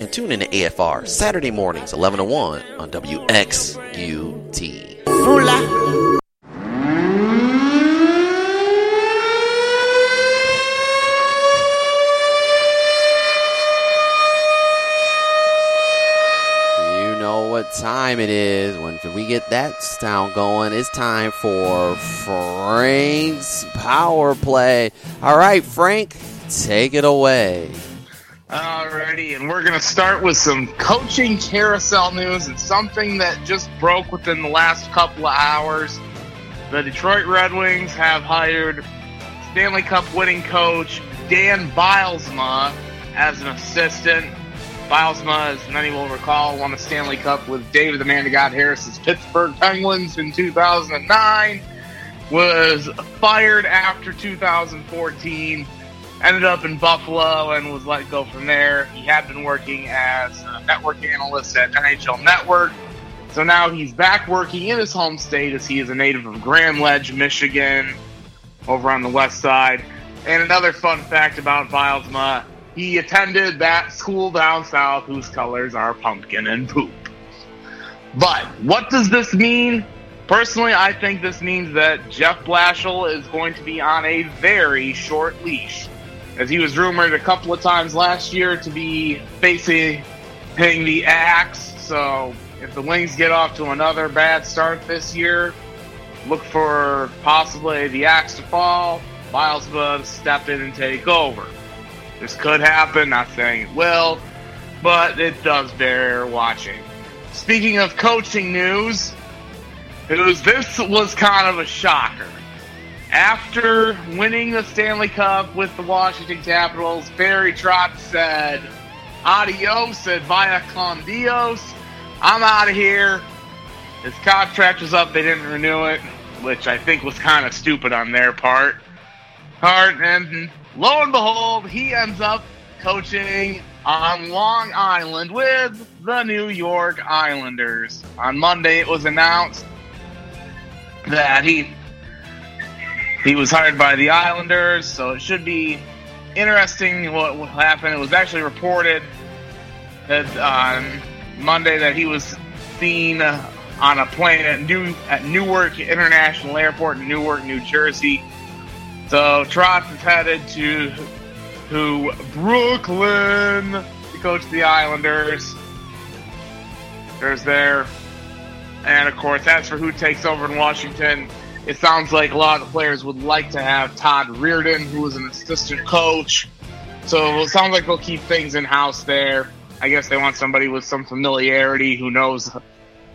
And tune in to AFR Saturday mornings, 11 to 1 on WXUT. Fula. You know what time it is. When can we get that sound going, it's time for Frank's Power Play. All right, Frank, take it away. And we're going to start with some coaching carousel news and something that just broke within the last couple of hours. The Detroit Red Wings have hired Stanley Cup winning coach Dan Bylsma as an assistant. Bylsma, as many will recall, won the Stanley Cup with David the Man to God Harris's Pittsburgh Penguins in 2009. Was fired after 2014 ended up in Buffalo and was let go from there. He had been working as a network analyst at NHL Network. So now he's back working in his home state as he is a native of Grand Ledge, Michigan, over on the west side. And another fun fact about Bylsma, he attended that school down south whose colors are pumpkin and poop. But what does this mean? Personally, I think this means that Jeff Blashill is going to be on a very short leash as he was rumored a couple of times last year to be facing hitting the axe. So if the Wings get off to another bad start this year, look for possibly the axe to fall, Miles to step in and take over. This could happen, not saying it will, but it does bear watching. Speaking of coaching news, it was, this was kind of a shocker. After winning the Stanley Cup with the Washington Capitals, Barry Trotz said, Adios and via con Dios. I'm out of here. His contract was up. They didn't renew it, which I think was kind of stupid on their part. And lo and behold, he ends up coaching on Long Island with the New York Islanders. On Monday, it was announced that he he was hired by the Islanders, so it should be interesting what will happen. It was actually reported that on Monday that he was seen on a plane at New at Newark International Airport in Newark, New Jersey. So Trotz is headed to to Brooklyn to coach the Islanders. There's there, and of course, as for who takes over in Washington, it sounds like a lot of the players would like to have Todd Reirden, who is an assistant coach. So it sounds like they'll keep things in house there. I guess they want somebody with some familiarity who knows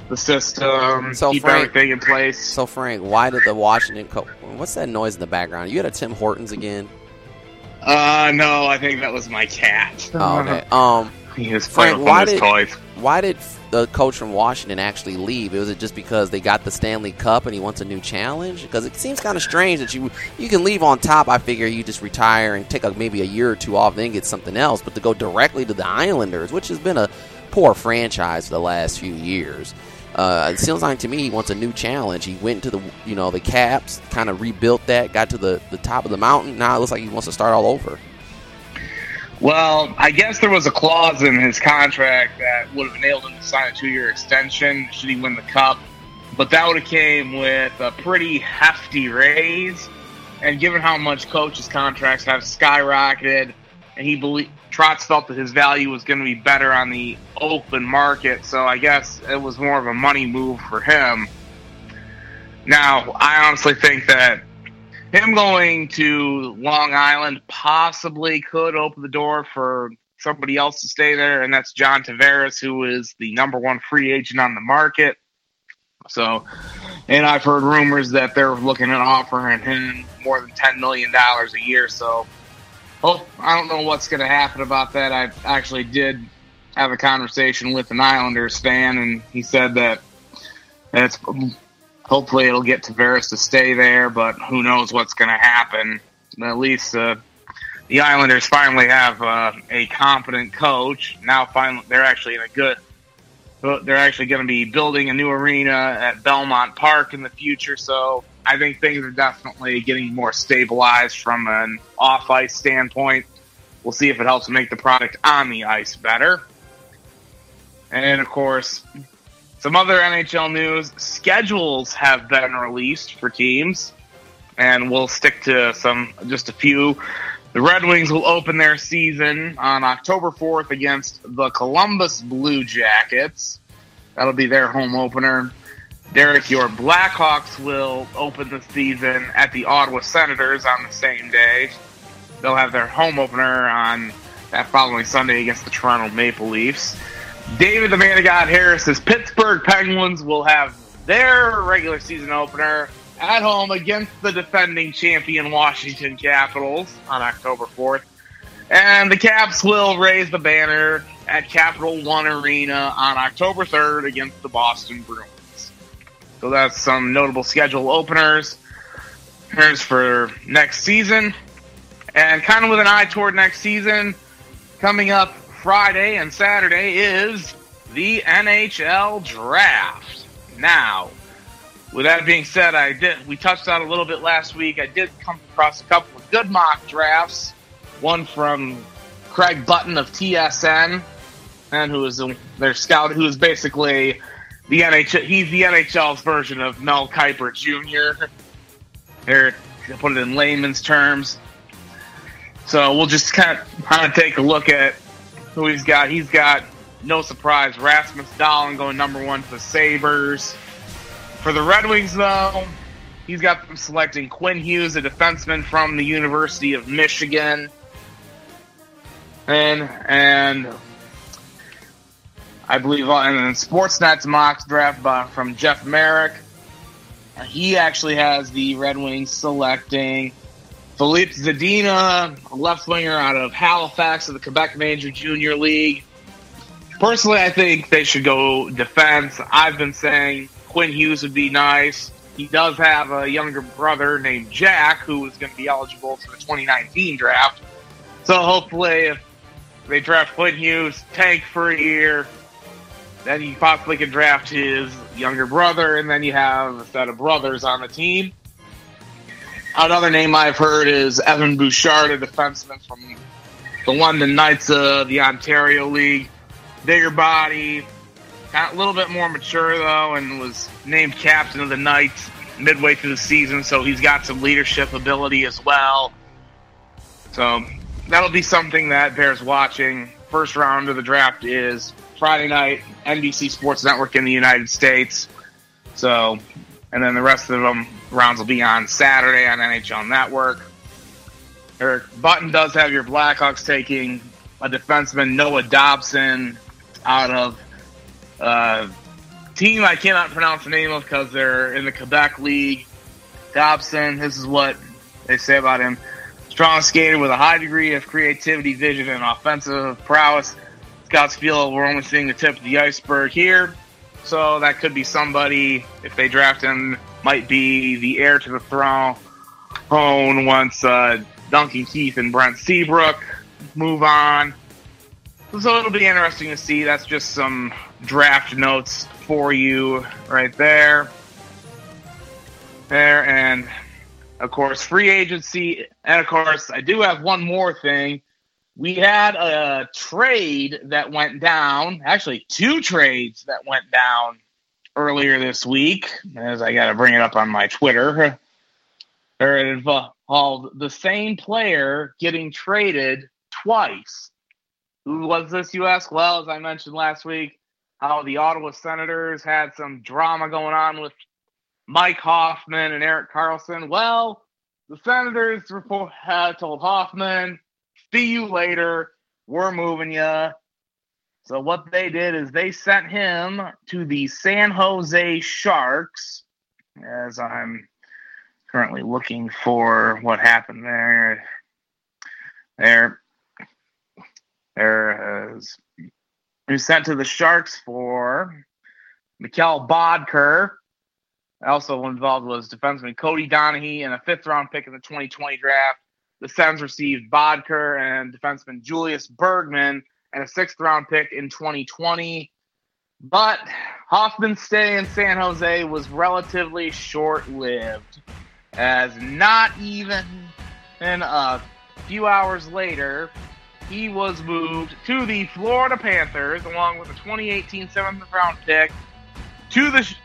the system, So keep Frank- everything in place. So, Frank, why did the Washington Co- What's that noise in the background? You had a Tim Hortons again? Uh, no, I think that was my cat. Oh, okay. Um, he was Frank, why his did toys. why did the coach from Washington actually leave? Was it just because they got the Stanley Cup and he wants a new challenge? Because it seems kind of strange that you you can leave on top. I figure you just retire and take a, maybe a year or two off, then get something else. But to go directly to the Islanders, which has been a poor franchise for the last few years. Uh, it seems like to me he wants a new challenge. He went to the you know the Caps, kind of rebuilt that, got to the, the top of the mountain. Now it looks like he wants to start all over. Well, I guess there was a clause in his contract that would have enabled him to sign a two-year extension should he win the cup, but that would have came with a pretty hefty raise. And given how much coaches' contracts have skyrocketed, and he believed Trotz felt that his value was going to be better on the open market, so I guess it was more of a money move for him. Now, I honestly think that him going to Long Island possibly could open the door for somebody else to stay there, and that's John Tavares, who is the number one free agent on the market. So, and I've heard rumors that they're looking at offering him more than ten million dollars a year. So, oh, I don't know what's going to happen about that. I actually did have a conversation with an Islanders fan, and he said that it's hopefully it'll get Tavares to stay there, but who knows what's going to happen. At least uh, the Islanders finally have uh, a competent coach. Now, finally, they're actually in a good. They're actually going to be building a new arena at Belmont Park in the future, so I think things are definitely getting more stabilized from an off ice standpoint. We'll see if it helps make the product on the ice better. And of course, some other NHL news schedules have been released for teams, and we'll stick to some just a few. The Red Wings will open their season on October 4th against the Columbus Blue Jackets. That'll be their home opener. Derek, your Blackhawks will open the season at the Ottawa Senators on the same day. They'll have their home opener on that following Sunday against the Toronto Maple Leafs. David the Man of God Harris's Pittsburgh Penguins will have their regular season opener at home against the defending champion Washington Capitals on October 4th. And the Caps will raise the banner at Capital One Arena on October 3rd against the Boston Bruins. So that's some notable schedule openers. Here's for next season. And kind of with an eye toward next season, coming up Friday and Saturday is the NHL draft. Now, with that being said, I did we touched on a little bit last week. I did come across a couple of good mock drafts. One from Craig Button of TSN, and who is their scout, who is basically the NHL. He's the NHL's version of Mel Kiper Jr. Here, to put it in layman's terms. So we'll just kind of kind of take a look at who he's got. He's got no surprise Rasmus Dahlin going number one for the Sabres. For the Red Wings, though, he's got them selecting Quinn Hughes, a defenseman from the University of Michigan. And and I believe, uh, and then Sportsnet's mock draft by, from Jeff Marek. He actually has the Red Wings selecting Filip Zadina, left winger out of Halifax of the Quebec Major Junior League. Personally, I think they should go defense. I've been saying Quinn Hughes would be nice. He does have a younger brother named Jack who is going to be eligible for the 2019 draft. So hopefully, if they draft Quinn Hughes, tank for a year, then you possibly can draft his younger brother, and then you have a set of brothers on the team. Another name I've heard is Evan Bouchard, a defenseman from the London Knights of the Ontario League. Bigger body, got a little bit more mature though, and was named captain of the Knights midway through the season, so he's got some leadership ability as well. So that'll be something that bears watching. First round of the draft is Friday night, NBC Sports Network in the United States. So, and then the rest of them rounds will be on Saturday on NHL Network. Eric Button does have your Blackhawks taking a defenseman, Noah Dobson, out of uh, team I cannot pronounce the name of because they're in the Quebec League. Dobson, this is what they say about him. Strong skater with a high degree of creativity, vision, and offensive prowess. Scouts feel we're only seeing the tip of the iceberg here. So that could be somebody, if they draft him, might be the heir to the throne once uh, Duncan Keith and Brent Seabrook move on. So it'll be interesting to see. That's just some draft notes for you right there. There, and of course, free agency. And of course, I do have one more thing. We had a trade that went down, actually, two trades that went down earlier this week, as I got to bring it up on my Twitter. It involved the same player getting traded twice. Who was this, you ask? Well, as I mentioned last week, how the Ottawa Senators had some drama going on with Mike Hoffman and Erik Karlsson. Well, the Senators had told Hoffman, see you later. We're moving you. So what they did is they sent him to the San Jose Sharks, as I'm currently looking for what happened there. There, there is. He sent to the Sharks for Mikkel Boedker. Also involved was defenseman Cody Donaghey and a fifth round pick in the 2020 draft. The Sens received Boedker and defenseman Julius Bergman and a sixth round pick in 2020. But Hoffman's stay in San Jose was relatively short lived, as not even a few hours later, he was moved to the Florida Panthers along with a 2018 seventh round pick to the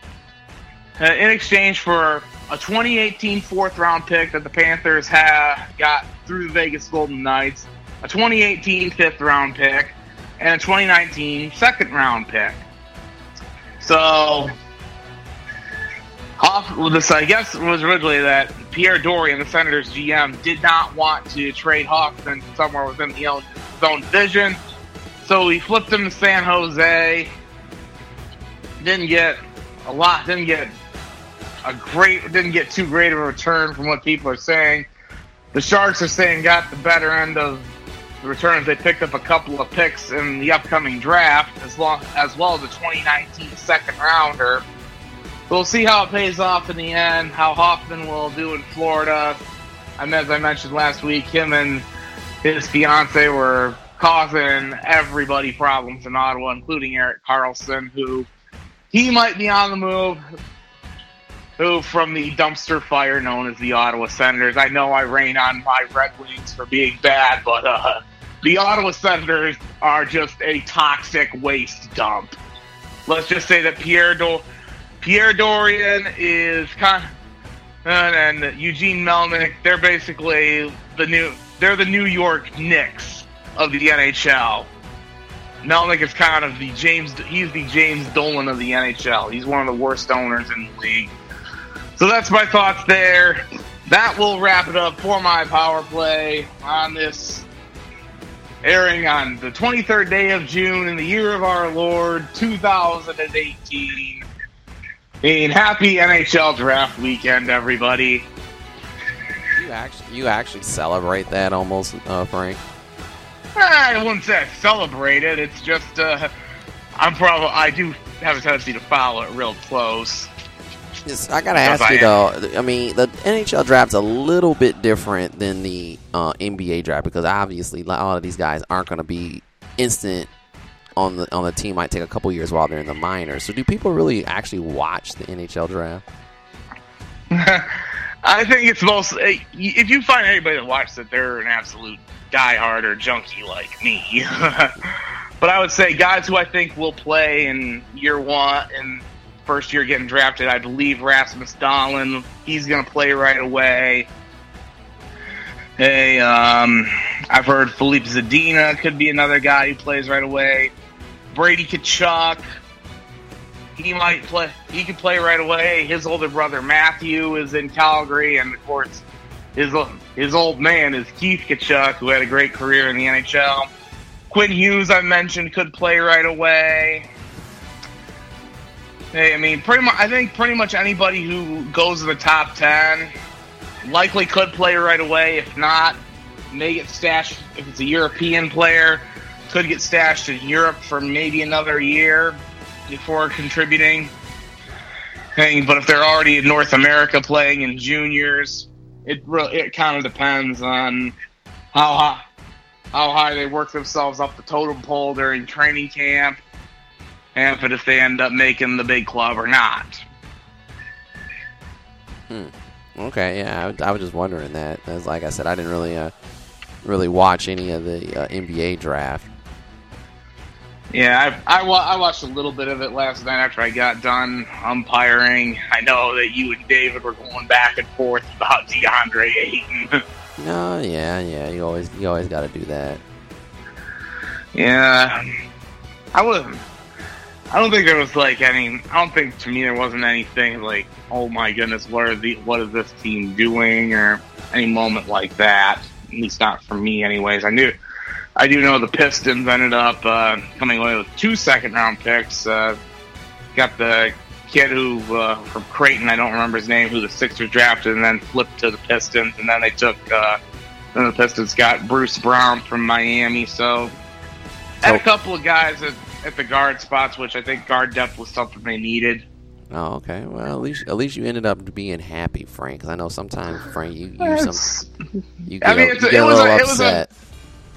uh, in exchange for a 2018 fourth round pick that the Panthers have got through the Vegas Golden Knights, a 2018 fifth round pick, and a 2019 second round pick. So, off this, I guess, was originally that Pierre Dorion, the Senators GM, did not want to trade Hoffman somewhere within the his own division. So he flipped him to San Jose. Didn't get a lot. Didn't get a great. Didn't get too great of a return from what people are saying. The Sharks are saying got the better end of the returns. They picked up a couple of picks in the upcoming draft, as long as well as a 2019 second rounder. We'll see how it pays off in the end. How Hoffman will do in Florida. Mean, as I mentioned last week, him and his fiance were causing everybody problems in Ottawa, including Erik Karlsson, who he might be on the move. Who from the dumpster fire known as the Ottawa Senators? I know I rain on my Red Wings for being bad, but uh, the Ottawa Senators are just a toxic waste dump. Let's just say that Pierre Do- Pierre Dorion is kind, and, and Eugene Melnyk. They're basically the new. They're the New York Knicks of the NHL. Melnyk is kind of the James. He's the James Dolan of the NHL. He's one of the worst owners in the league. So that's my thoughts there. That will wrap it up for my power play on this airing on the 23rd day of June in the year of our Lord 2018. And happy NHL draft weekend, everybody. You actually, you actually celebrate that almost, uh, Frank. I wouldn't say I celebrate it. It's just uh, I'm probably I do have a tendency to follow it real close. Yes, I gotta ask you though. I mean, the NHL draft's a little bit different than the uh, NBA draft because obviously a lot of these guys aren't going to be instant on the on the team. Might take a couple years while they're in the minors. So, do people really actually watch the NHL draft? I think it's most if you find anybody that watches it, they're an absolute diehard or junkie like me. but I would say guys who I think will play in year one and first year getting drafted. I believe Rasmus Dahlin. He's going to play right away. Hey, um, I've heard Philippe Zadina could be another guy who plays right away. Brady Tkachuk. He might play. He could play right away. His older brother Matthew is in Calgary, and of course, his his old man is Keith Tkachuk, who had a great career in the NHL. Quinn Hughes, I mentioned, could play right away. Hey, I mean, pretty much. I think pretty much anybody who goes to the top ten likely could play right away. If not, may get stashed. If it's a European player, could get stashed in Europe for maybe another year before contributing. But if they're already in North America playing in juniors, it really it kind of depends on how high how high they work themselves up the totem pole during training camp, and if they end up making the big club or not. Hmm. Okay, yeah, I, was- I was just wondering that. As like I said, I didn't really uh, really watch any of the uh, NBA draft. Yeah, I, I, wa- I watched a little bit of it last night after I got done umpiring. I know that you and David were going back and forth about DeAndre Ayton. No, yeah, yeah, you always you always got to do that. yeah, I was. I don't think there was like any. I don't think to me there wasn't anything like, oh my goodness, what are the what is this team doing, or any moment like that. At least not for me, anyways. I knew. I do know the Pistons ended up uh, coming away with two second round picks. Uh, got the kid who uh, from Creighton, I don't remember his name, who the Sixers drafted, and then flipped to the Pistons, and then they took. Uh, then the Pistons got Bruce Brown from Miami. So had a couple of guys at, at the guard spots, which I think guard depth was something they needed. Oh, okay. Well, at least at least you ended up being happy, Frank. Because I know sometimes Frank, you you some you get, I mean, a, it's you a- get it a was little a- it was a- upset.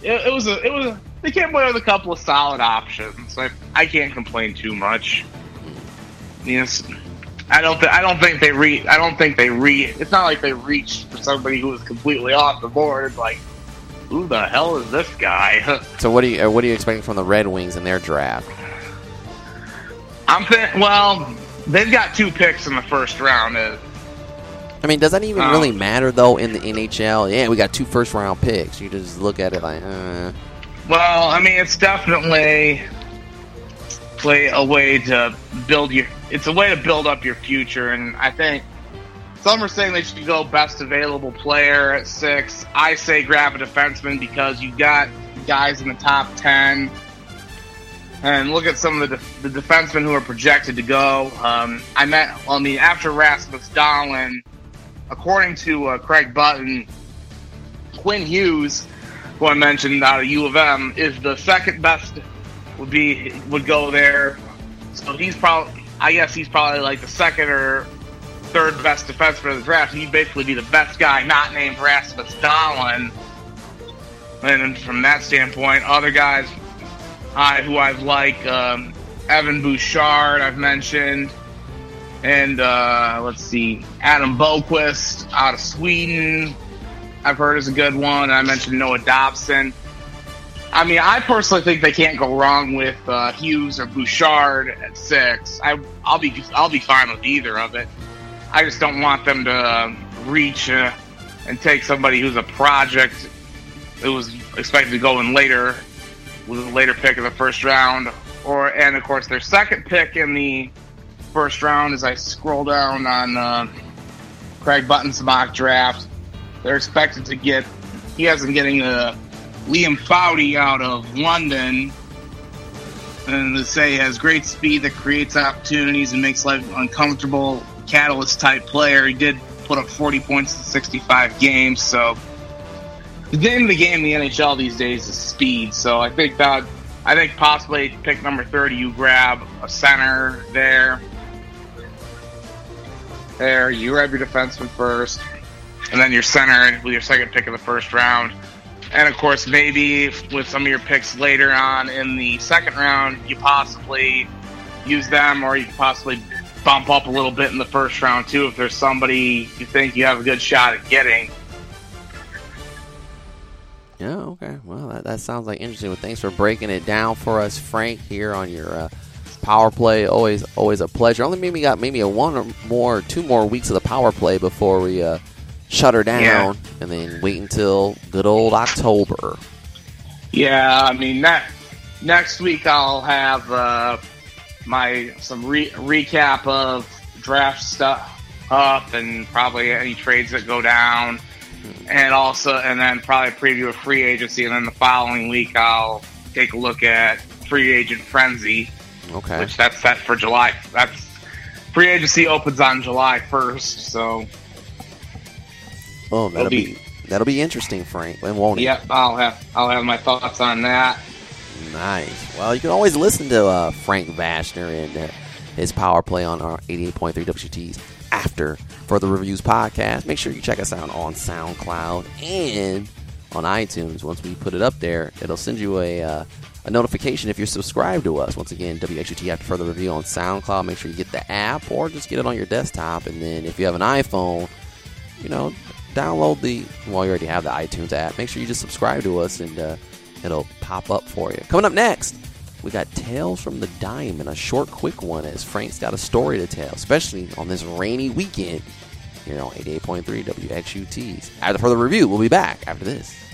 It, it was a, it was a, they came away with a couple of solid options. I, I can't complain too much. Yes, I don't, th- I don't think they re, I don't think they re. It's not like they reached for somebody who was completely off the board. Like, who the hell is this guy? So what do you uh, what are you expecting from the Red Wings in their draft? I'm thinking, well, they've got two picks in the first round. Uh, I mean, does that even Um, really matter though in the NHL? Yeah, we got two first round picks. You just look at it like, uh, Well, I mean, it's definitely play a way to build your. It's a way to build up your future, and I think some are saying they should go best available player at six. I say grab a defenseman because you've got guys in the top ten. And look at some of the, def- the defensemen who are projected to go. Um, I met, I mean, after Rasmus Dahlin, according to uh, Craig Button, Quinn Hughes, who I mentioned out of U of M, is the second best. Would be would go there. So he's probably, I guess he's probably like the second or third best defenseman of the draft. He'd basically be the best guy not named Rasmus Dahlin. And from that standpoint, other guys I who I've like um, Evan Bouchard, I've mentioned, and uh, let's see, Adam Boqvist out of Sweden. I've heard is a good one. I mentioned Noah Dobson. I mean, I personally think they can't go wrong with uh, Hughes or Bouchard at six. I, I'll be I'll be fine with either of it. I just don't want them to uh, reach uh, and take somebody who's a project who was expected to go in later with a later pick in the first round, or and of course their second pick in the first round. As I scroll down on uh, Craig Button's mock draft, they're expected to get. He has them getting a Liam Foudy out of London, and they say he has great speed that creates opportunities and makes life uncomfortable. Catalyst type player. He did put up 40 points in 65 games, so the name of the game in the NHL these days is speed. So I think that I think possibly pick number 30, you grab a center there. There, you grab your defenseman first, and then your center with your second pick of the first round. And of course, maybe with some of your picks later on in the second round, you possibly use them, or you possibly bump up a little bit in the first round too if there's somebody you think you have a good shot at getting. Yeah, okay. Well, that, that sounds like interesting. Well, thanks for breaking it down for us, Frank, here on your uh, power play. Always, always a pleasure. Only maybe got maybe a one or more, two more weeks of the power play before we uh, shut her down, Yeah. and then wait until good old October. Yeah, I mean that next week I'll have uh, my some re- recap of draft stuff up and probably any trades that go down, and also and then probably preview of free agency, and then the following week I'll take a look at free agent frenzy, Okay. which that's set for July. That's free agency opens on July first, so oh, that'll be- be that'll be interesting, Frank. Won't it? yep, I'll have I'll have my thoughts on that. Nice. Well, you can always listen to uh, Frank Vashner and uh, his power play on our 88.3 WTs after Further Reviews podcast. Make sure you check us out on SoundCloud and on iTunes. Once we put it up there, it'll send you a, uh, a notification if you're subscribed to us. Once again, WXUT after Further Review on SoundCloud. Make sure you get the app or just get it on your desktop. And then if you have an iPhone, you know, download the. Well, you already have the iTunes app. Make sure you just subscribe to us, and uh, it'll pop up for you. Coming up next, we got Tales from the Diamond, a short, quick one, as Frank's got a story to tell, especially on this rainy weekend here on 88.3 WXUTs. After the further review, we'll be back after this.